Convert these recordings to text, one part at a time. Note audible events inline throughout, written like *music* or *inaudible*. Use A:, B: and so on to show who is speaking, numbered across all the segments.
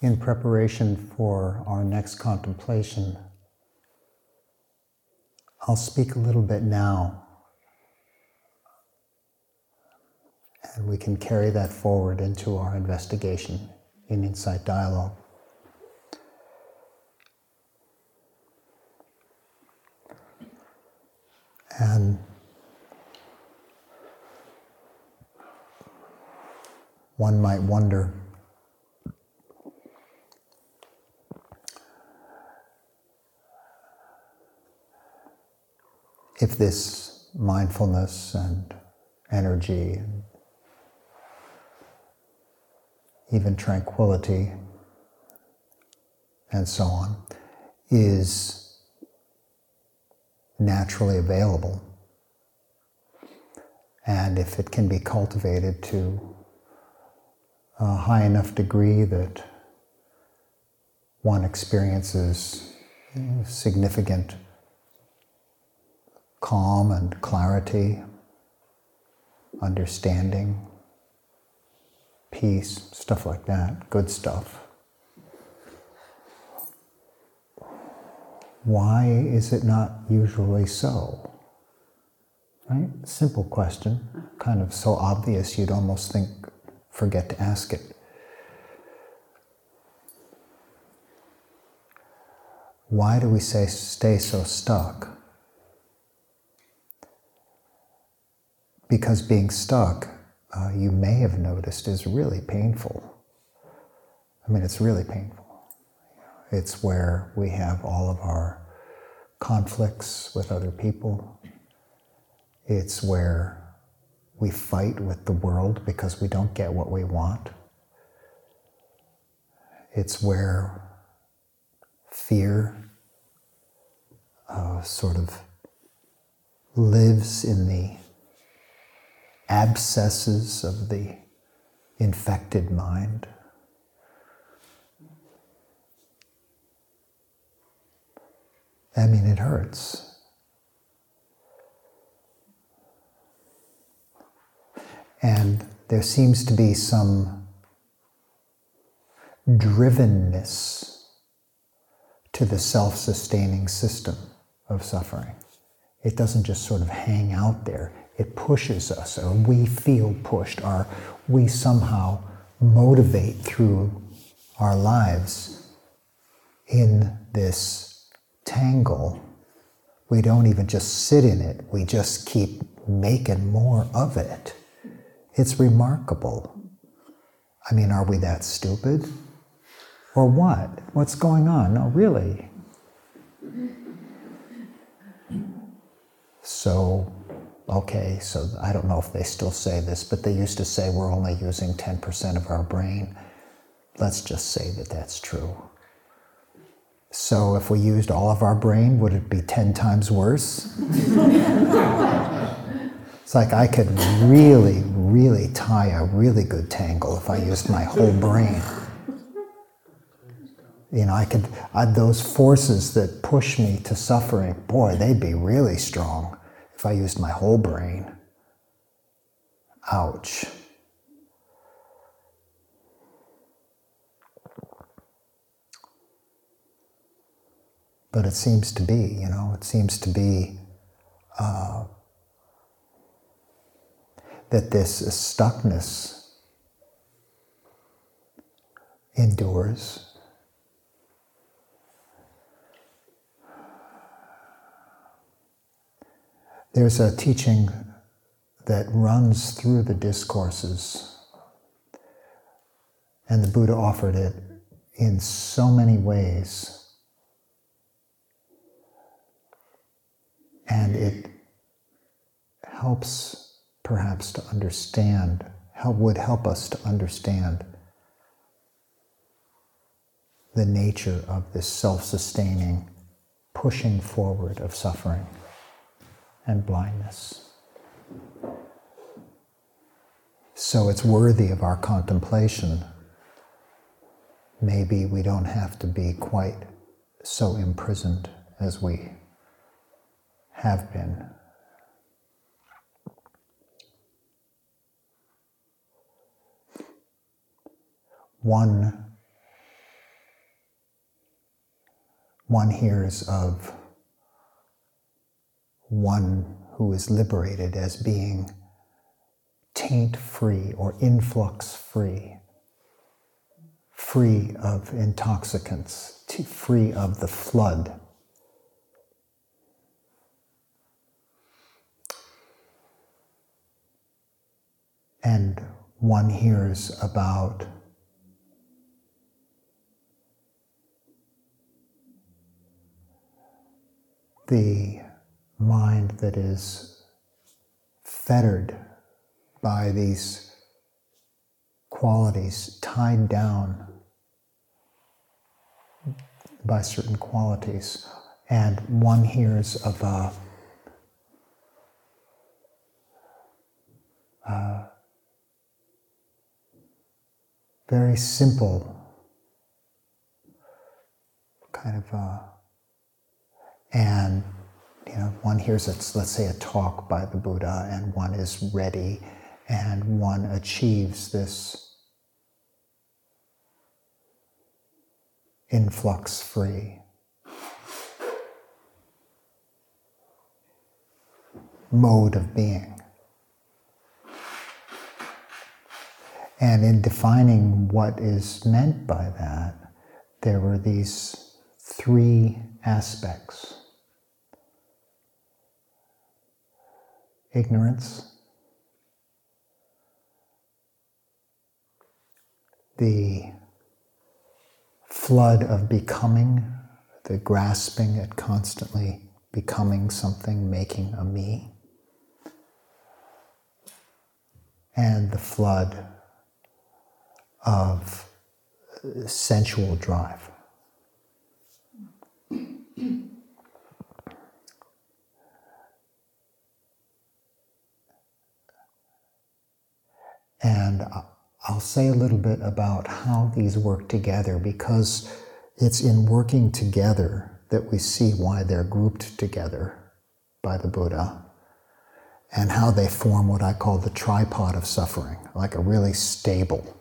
A: in preparation for our next contemplation, I'll speak a little bit now, and we can carry that forward into our investigation in Insight Dialogue. And one might wonder if this mindfulness and energy and even tranquility and so on is naturally available. And if it can be cultivated to a high enough degree that one experiences significant calm and clarity, understanding, peace, stuff like that, good stuff. Why is it not usually so? Right? Simple question, kind of so obvious you'd almost think, forget to ask it. Why do we say stay so stuck? Because being stuck, uh, you may have noticed, is really painful. I mean, it's really painful. It's where we have all of our conflicts with other people. It's where we fight with the world because we don't get what we want. It's where fear uh, sort of lives in the abscesses of the infected mind. I mean, it hurts. And there seems to be some drivenness to the self sustaining system of suffering. It doesn't just sort of hang out there, it pushes us, or we feel pushed, or we somehow motivate through our lives in this tangle. We don't even just sit in it, we just keep making more of it. It's remarkable. I mean, are we that stupid? Or what? What's going on? No, really. So okay, so I don't know if they still say this, but they used to say we're only using 10% of our brain. Let's just say that that's true. So if we used all of our brain, would it be 10 times worse? it's like I could really, really tie a really good tangle if I used my whole brain. You know, I could, I, those forces that push me to suffering, boy, they'd be really strong if I used my whole brain. Ouch. But it seems to be, you know, it seems to be uh, that this stuckness endures There's a teaching that runs through the discourses, and the Buddha offered it in so many ways. And it helps perhaps to understand, help, would help us to understand the nature of this self sustaining pushing forward of suffering and blindness. So it's worthy of our contemplation. Maybe we don't have to be quite so imprisoned as we have been. One one hears of one who is liberated as being taint free or influx free, free of intoxicants, free of the flood. And one hears about the mind that is fettered by these qualities, tied down by certain qualities. And one hears of a, a very simple kind of uh, and you know one hears let's say a talk by the buddha and one is ready and one achieves this influx free. Mode of being. And in defining what is meant by that, there were these three aspects ignorance, the flood of becoming, the grasping at constantly becoming something, making a me, and the flood of sensual drive. And I'll say a little bit about how these work together because it's in working together that we see why they're grouped together by the Buddha and how they form what I call the tripod of suffering, like a really stable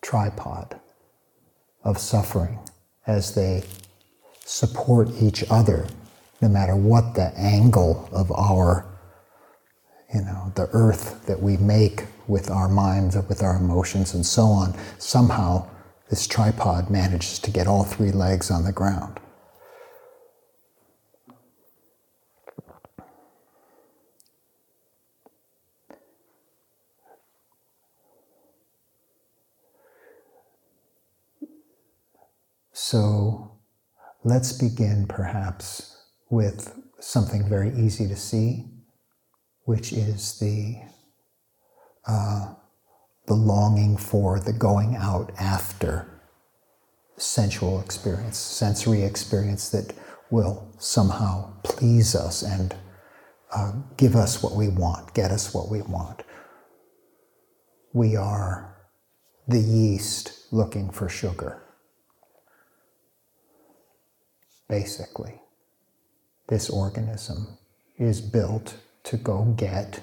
A: tripod of suffering as they support each other, no matter what the angle of our, you know, the earth that we make with our minds, with our emotions, and so on. Somehow, this tripod manages to get all three legs on the ground. So let's begin perhaps with something very easy to see, which is the, uh, the longing for the going out after sensual experience, sensory experience that will somehow please us and uh, give us what we want, get us what we want. We are the yeast looking for sugar basically. This organism is built to go get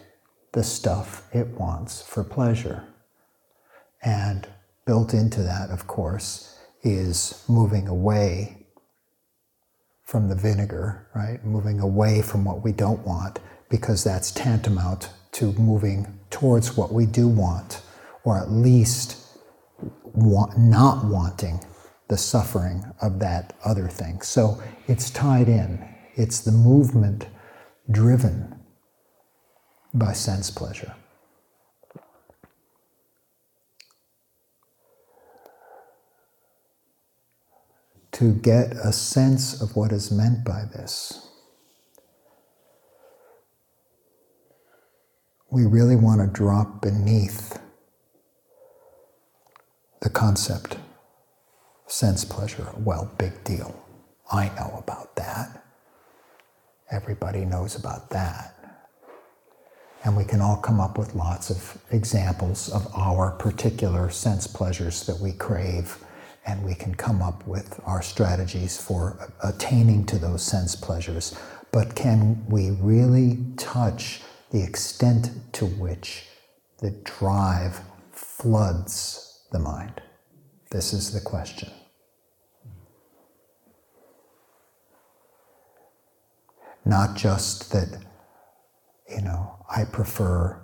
A: the stuff it wants for pleasure. And built into that, of course, is moving away from the vinegar, right? Moving away from what we don't want, because that's tantamount to moving towards what we do want, or at least want, not wanting the suffering of that other thing. So it's tied in. It's the movement driven by sense pleasure. To get a sense of what is meant by this, we really want to drop beneath the concept sense pleasure. Well, big deal. I know about that. Everybody knows about that. And we can all come up with lots of examples of our particular sense pleasures that we crave, and we can come up with our strategies for attaining to those sense pleasures. But can we really touch the extent to which the drive floods the mind? This is the question. not just that, you know, I prefer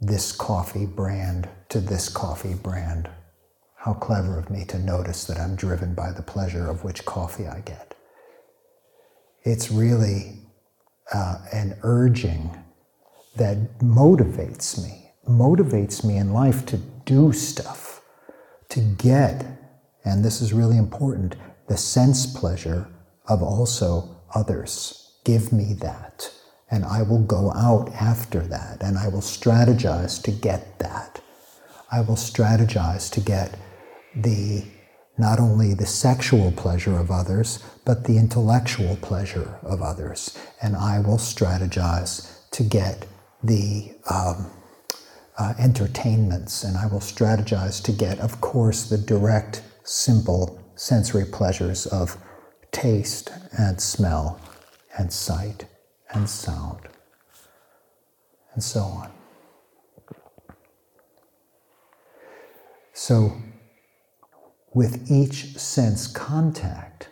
A: this coffee brand to this coffee brand. How clever of me to notice that I'm driven by the pleasure of which coffee I get. It's really uh, an urging that motivates me, motivates me in life to do stuff, to get, and this is really important, the sense pleasure of also others. Give me that. And I will go out after that and I will strategize to get that. I will strategize to get the not only the sexual pleasure of others, but the intellectual pleasure of others. And I will strategize to get the um, uh, entertainments, and I will strategize to get, of course, the direct, simple sensory pleasures of taste and smell and sight and sound and so on. So, with each sense contact,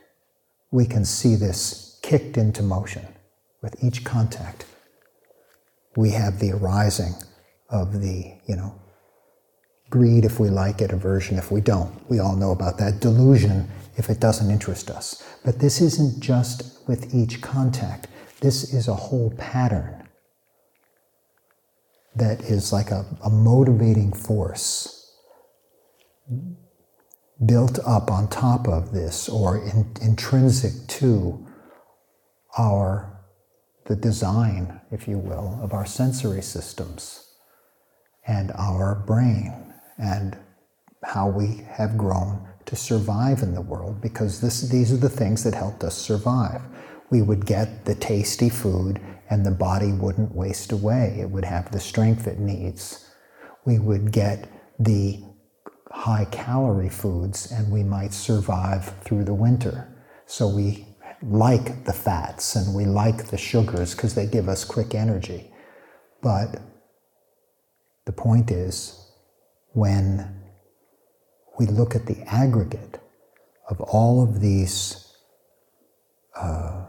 A: we can see this kicked into motion. With each contact, we have the arising of the, you know, greed if we like it, aversion if we don't. We all know about that. Delusion if it doesn't interest us. But this isn't just with each contact, this is a whole pattern that is like a, a motivating force built up on top of this or in, intrinsic to our the design if you will of our sensory systems and our brain and how we have grown to survive in the world because this, these are the things that helped us survive. We would get the tasty food and the body wouldn't waste away. It would have the strength it needs. We would get the high calorie foods and we might survive through the winter. So we like the fats and we like the sugars because they give us quick energy. But the point is, when we look at the aggregate of all of these uh,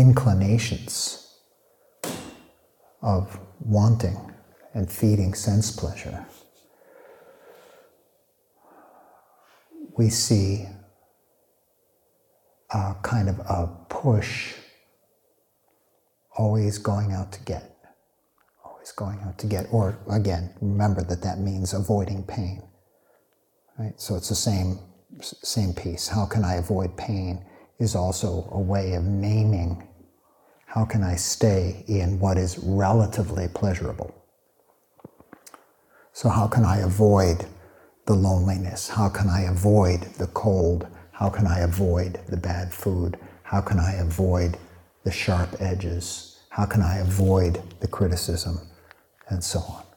A: inclinations of wanting and feeding sense pleasure, we see a kind of a push always going out to get always going out to get or again remember that that means avoiding pain right? So it's the same same piece. How can i avoid pain is also a way of naming how can i stay in what is relatively pleasurable so how can i avoid the loneliness how can i avoid the cold how can I avoid the bad food? How can I avoid the sharp edges? How can I avoid the criticism? And so on.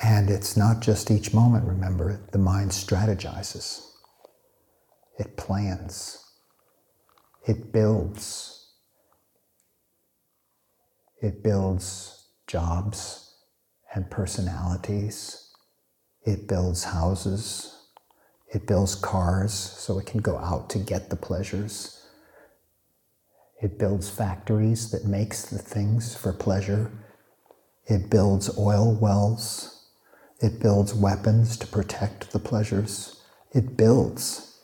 A: And it's not just each moment, remember, the mind strategizes, it plans, it builds. It builds jobs and personalities. It builds houses. It builds cars so it can go out to get the pleasures. It builds factories that makes the things for pleasure. It builds oil wells. It builds weapons to protect the pleasures. It builds.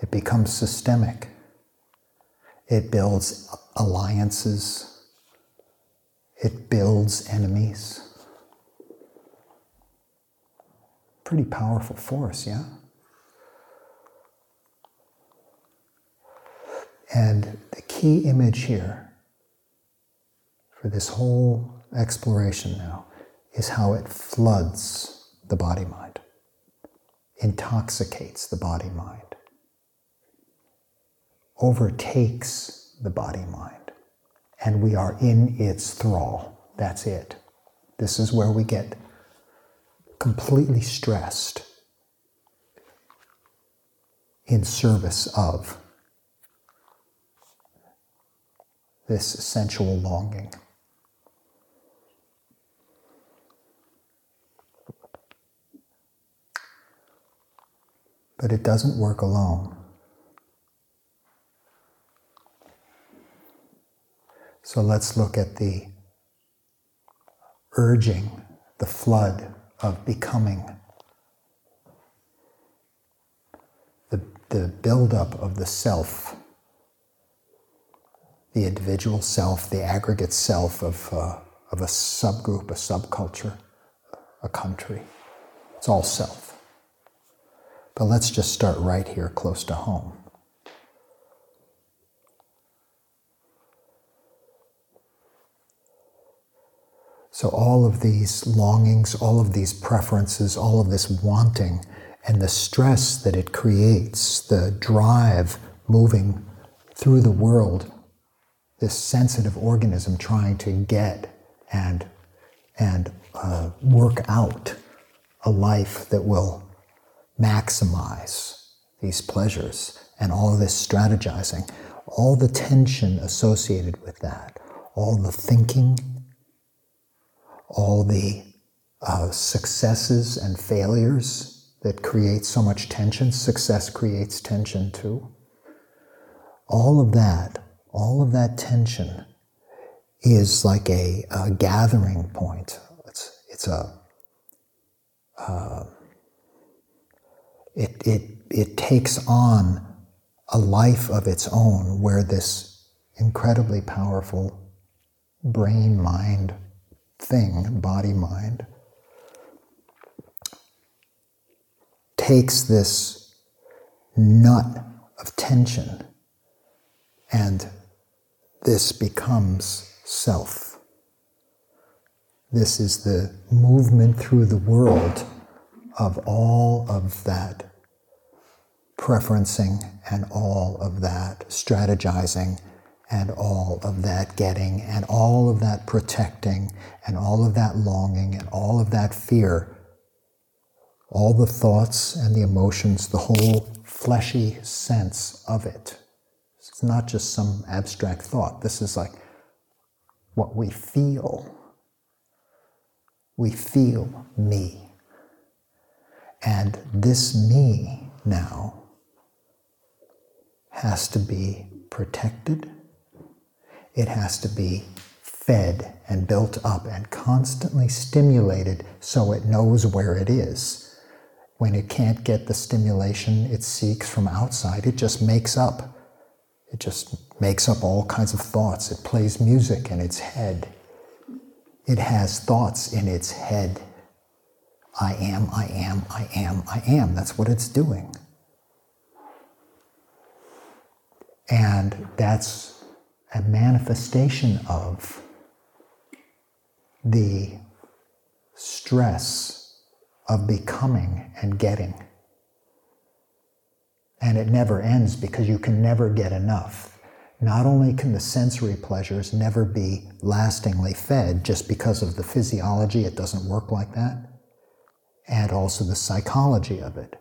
A: It becomes systemic. It builds alliances it builds enemies. Pretty powerful force, yeah? And the key image here for this whole exploration now is how it floods the body mind, intoxicates the body mind, overtakes the body mind and we are in its thrall. That's it. This is where we get completely stressed in service of this sensual longing. But it doesn't work alone. So let's look at the urging, the flood of becoming, the, the buildup of the self, the individual self, the aggregate self of, uh, of a subgroup, a subculture, a country. It's all self. But let's just start right here close to home. So, all of these longings, all of these preferences, all of this wanting, and the stress that it creates, the drive moving through the world, this sensitive organism trying to get and, and uh, work out a life that will maximize these pleasures and all this strategizing, all the tension associated with that, all the thinking all the uh, successes and failures that create so much tension. Success creates tension too. All of that, all of that tension is like a, a gathering point. It's, it's a, uh, it, it, it takes on a life of its own where this incredibly powerful brain mind thing, body mind, takes this nut of tension and this becomes self. This is the movement through the world of all of that preferencing and all of that strategizing and all of that getting and all of that protecting and all of that longing and all of that fear, all the thoughts and the emotions, the whole fleshy sense of it. It's not just some abstract thought. This is like what we feel. We feel me. And this me now has to be protected it has to be fed and built up and constantly stimulated so it knows where it is. When it can't get the stimulation it seeks from outside, it just makes up. It just makes up all kinds of thoughts. It plays music in its head. It has thoughts in its head. I am, I am, I am, I am. That's what it's doing. And that's a manifestation of the stress of becoming and getting. And it never ends because you can never get enough. Not only can the sensory pleasures never be lastingly fed just because of the physiology, it doesn't work like that, and also the psychology of it,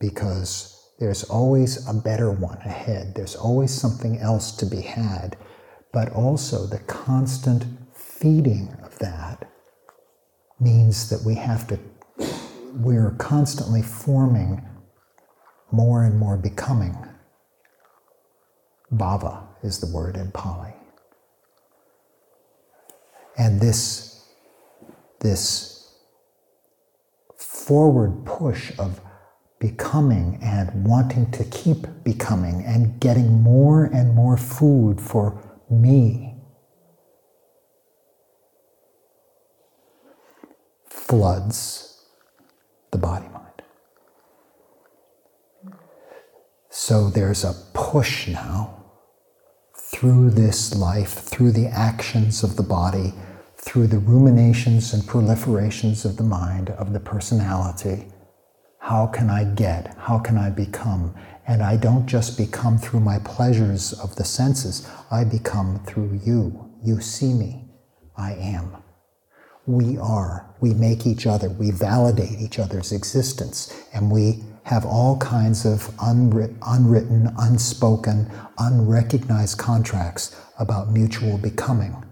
A: because there's always a better one ahead. There's always something else to be had. But also, the constant feeding of that means that we have to, we're constantly forming more and more becoming. Bhava is the word in Pali. And this, this forward push of becoming and wanting to keep becoming and getting more and more food for me floods the body mind. So there's a push now through this life, through the actions of the body, through the ruminations and proliferations of the mind, of the personality how can I get? How can I become? And I don't just become through my pleasures of the senses, I become through you. You see me. I am. We are. We make each other. We validate each other's existence. And we have all kinds of unwrit- unwritten, unspoken, unrecognized contracts about mutual becoming.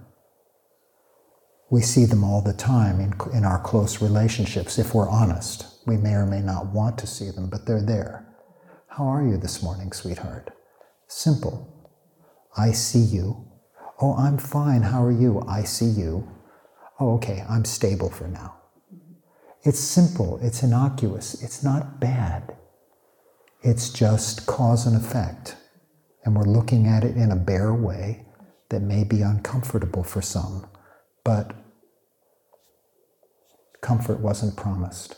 A: We see them all the time in, in our close relationships if we're honest We may or may not want to see them, but they're there. How are you this morning, sweetheart? Simple. I see you. Oh, I'm fine. How are you? I see you. Oh, okay, I'm stable for now. It's simple, it's innocuous, it's not bad. It's just cause and effect. And we're looking at it in a bare way that may be uncomfortable for some, but comfort wasn't promised.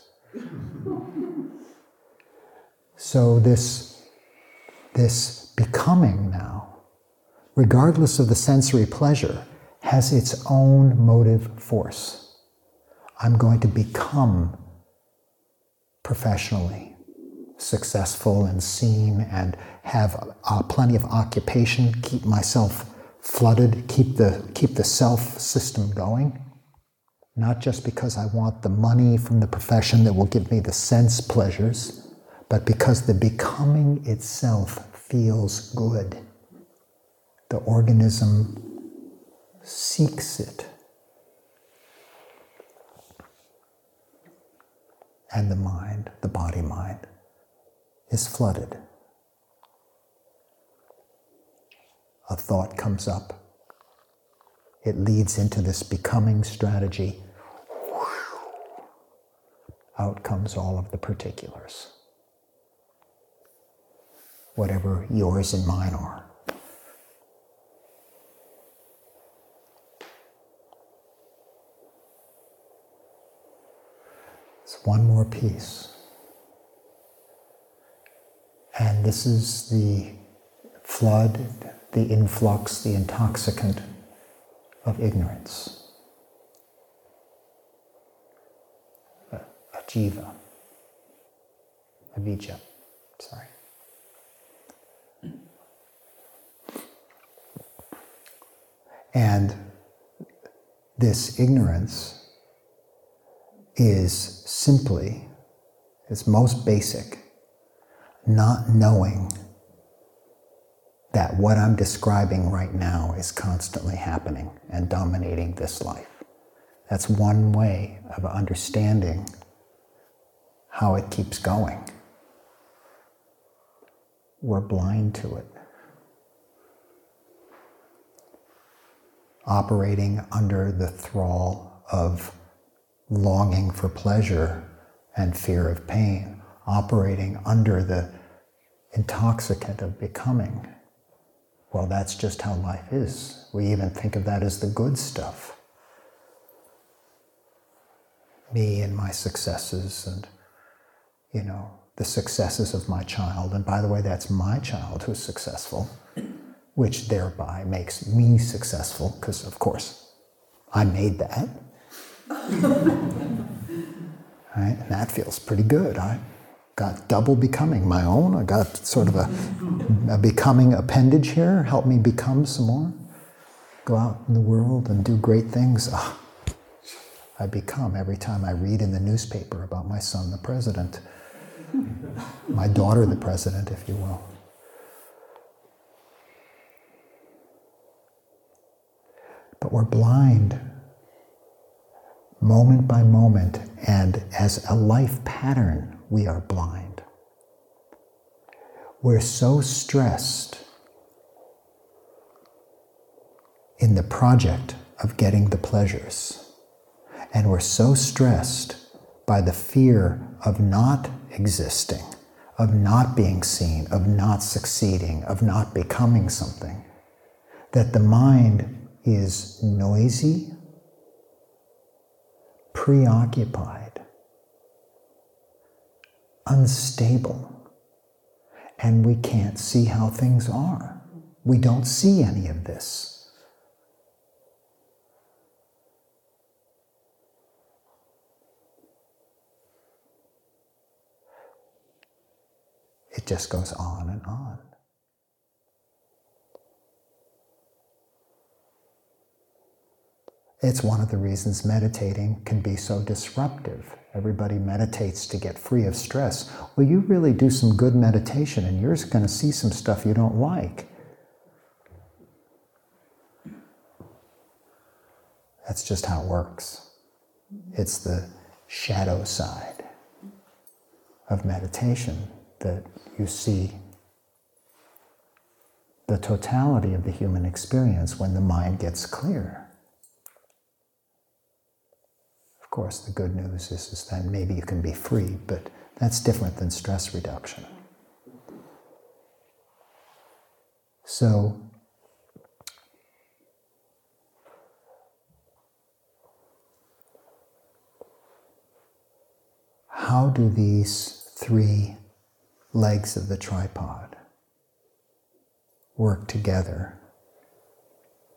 A: So, this, this becoming now, regardless of the sensory pleasure, has its own motive force. I'm going to become professionally successful and seen and have uh, plenty of occupation, keep myself flooded, keep the, keep the self system going. Not just because I want the money from the profession that will give me the sense pleasures, but because the becoming itself feels good. The organism seeks it. And the mind, the body mind, is flooded. A thought comes up. It leads into this becoming strategy. Out comes all of the particulars. Whatever yours and mine are. It's one more piece. And this is the flood, the influx, the intoxicant of ignorance. A, a jiva, avijja, sorry. And this ignorance is simply, its most basic, not knowing that what I'm describing right now is constantly happening and dominating this life. That's one way of understanding how it keeps going. We're blind to it. Operating under the thrall of longing for pleasure and fear of pain, operating under the intoxicant of becoming. Well, that's just how life is. We even think of that as the good stuff. Me and my successes, and, you know, the successes of my child. And by the way, that's my child who's successful, which thereby makes me successful, because, of course, I made that. *laughs* right? And that feels pretty good. I got double becoming my own. I got sort of a, a becoming appendage here. Help me become some more. Go out in the world and do great things. Oh, I become every time I read in the newspaper about my son, the president, my daughter, the president, if you will. But we're blind moment by moment, and as a life pattern, we are blind. We're so stressed in the project of getting the pleasures, and we're so stressed by the fear of not existing, of not being seen, of not succeeding, of not becoming something, that the mind is noisy, preoccupied, unstable, and we can't see how things are. We don't see any of this. It just goes on and on. It's one of the reasons meditating can be so disruptive. Everybody meditates to get free of stress. Well, you really do some good meditation and you're going to see some stuff you don't like. That's just how it works. It's the shadow side. of meditation that you see the totality of the human experience when the mind gets clear. Of course, the good news is, is that maybe you can be free, but that's different than stress reduction. So, how do these three legs of the tripod work together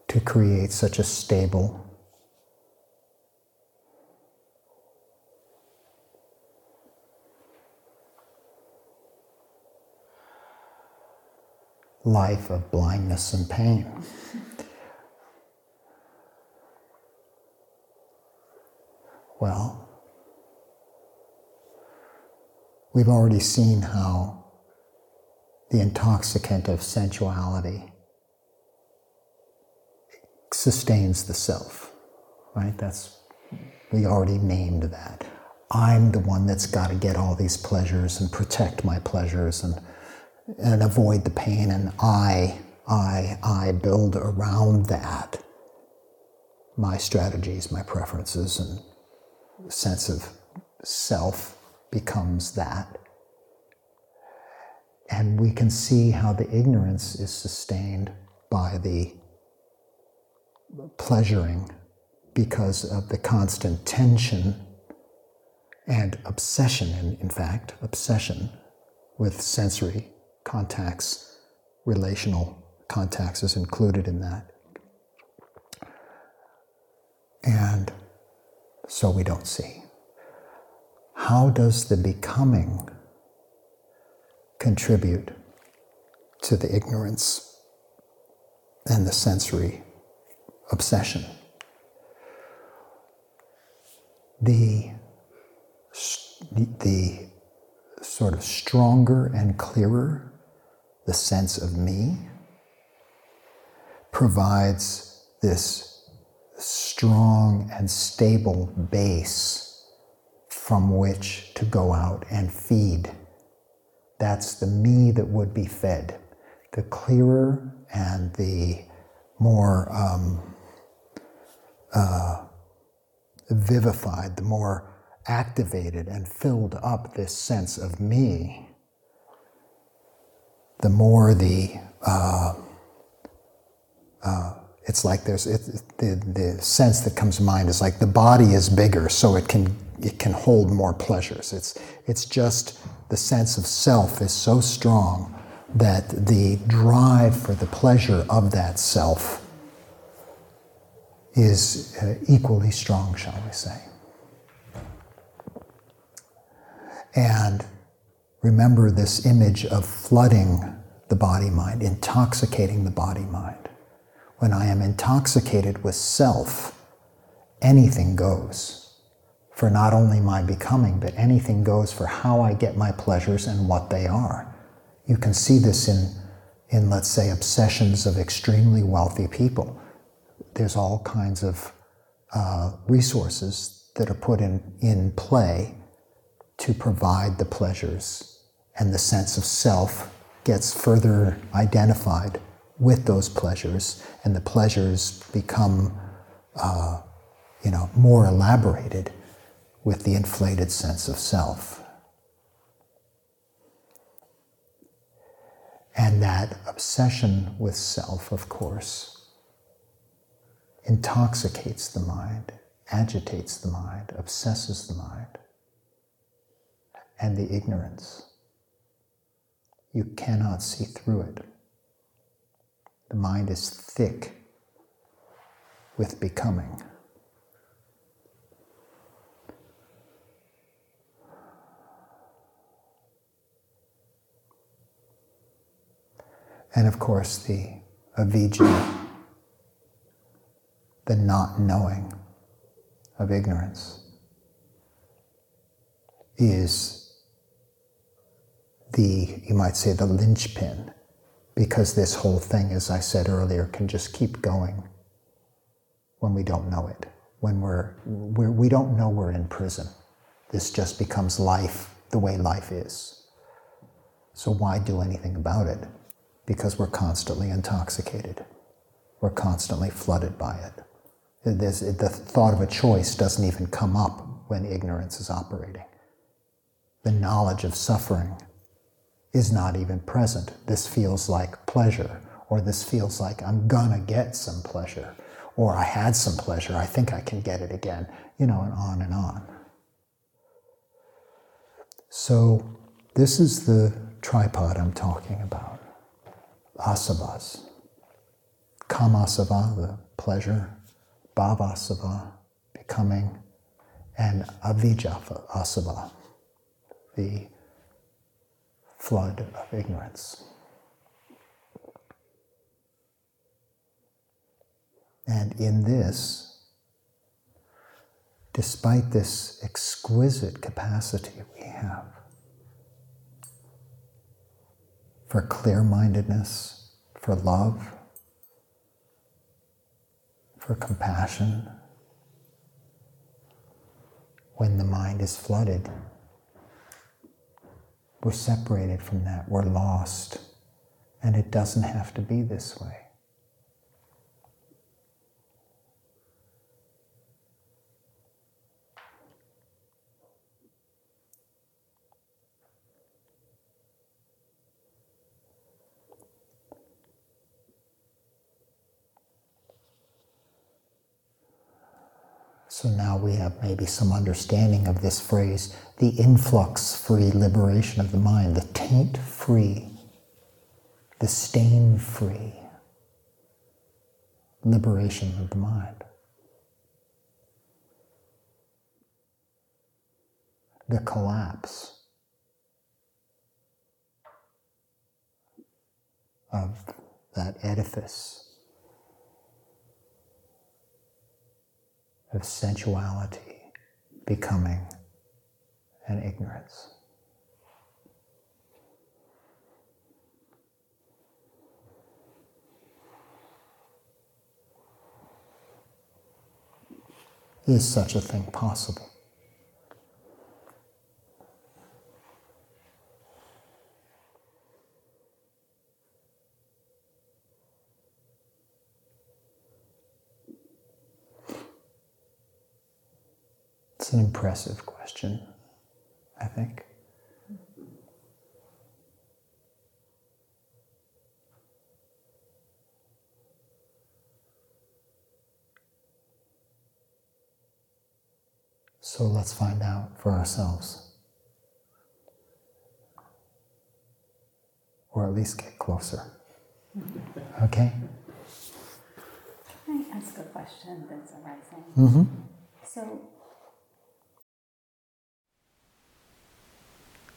A: to create such a stable life of blindness and pain. *laughs* Well, we've already seen how the intoxicant of sensuality sustains the self, right? That's, we already named that. I'm the one that's got to get all these pleasures and protect my pleasures and, and avoid the pain, and I, I, I build around that my strategies, my preferences, and sense of self becomes that. And we can see how the ignorance is sustained by the pleasuring because of the constant tension and obsession, in, in fact, obsession with sensory contacts, relational contacts is included in that. And so we don't see. How does the becoming contribute to the ignorance and the sensory obsession? The, the sort of stronger and clearer the sense of me provides this strong and stable base from which to go out and feed. That's the me that would be fed. The clearer and the more um, uh, vivified, the more activated and filled up this sense of me, the more the uh, uh, it's like there's it, the the sense that comes to mind is like the body is bigger, so it can it can hold more pleasures. It's, it's just the sense of self is so strong that the drive for the pleasure of that self is uh, equally strong, shall we say. And remember this image of flooding the body mind, intoxicating the body mind. When I am intoxicated with self, anything goes for not only my becoming, but anything goes for how I get my pleasures and what they are. You can see this in, in let's say, obsessions of extremely wealthy people. There's all kinds of uh, resources that are put in, in play to provide the pleasures, and the sense of self gets further identified with those pleasures, and the pleasures become, uh, you know, more elaborated with the inflated sense of self. And that obsession with self, of course, intoxicates the mind, agitates the mind, obsesses the mind, and the ignorance. You cannot see through it. The mind is thick with becoming. And of course, the avidya, the not knowing of ignorance, is the, you might say, the linchpin, because this whole thing, as I said earlier, can just keep going when we don't know it. When we're, we're we don't know we're in prison. This just becomes life the way life is. So why do anything about it? Because we're constantly intoxicated. We're constantly flooded by it. The thought of a choice doesn't even come up when ignorance is operating. The knowledge of suffering is not even present. This feels like pleasure, or this feels like I'm gonna get some pleasure, or I had some pleasure, I think I can get it again, you know, and on and on. So, this is the tripod I'm talking about asavas. Kamasava, the pleasure, bhavasava, becoming, and avijjava asava, the flood of ignorance. And in this, despite this exquisite capacity we have for clear mindedness, for love, for compassion, when the mind is flooded, we're separated from that, we're lost, and it doesn't have to be this way. So now we have maybe some understanding of this phrase the influx free liberation of the mind, the taint free, the stain free liberation of the mind. The collapse of that edifice of sensuality becoming an ignorance. Is such a thing possible? It's an impressive question, I think. So let's find out for ourselves. Or at least get closer. Okay?
B: Can I ask a question that's arising?
A: Mm-hmm.
B: So,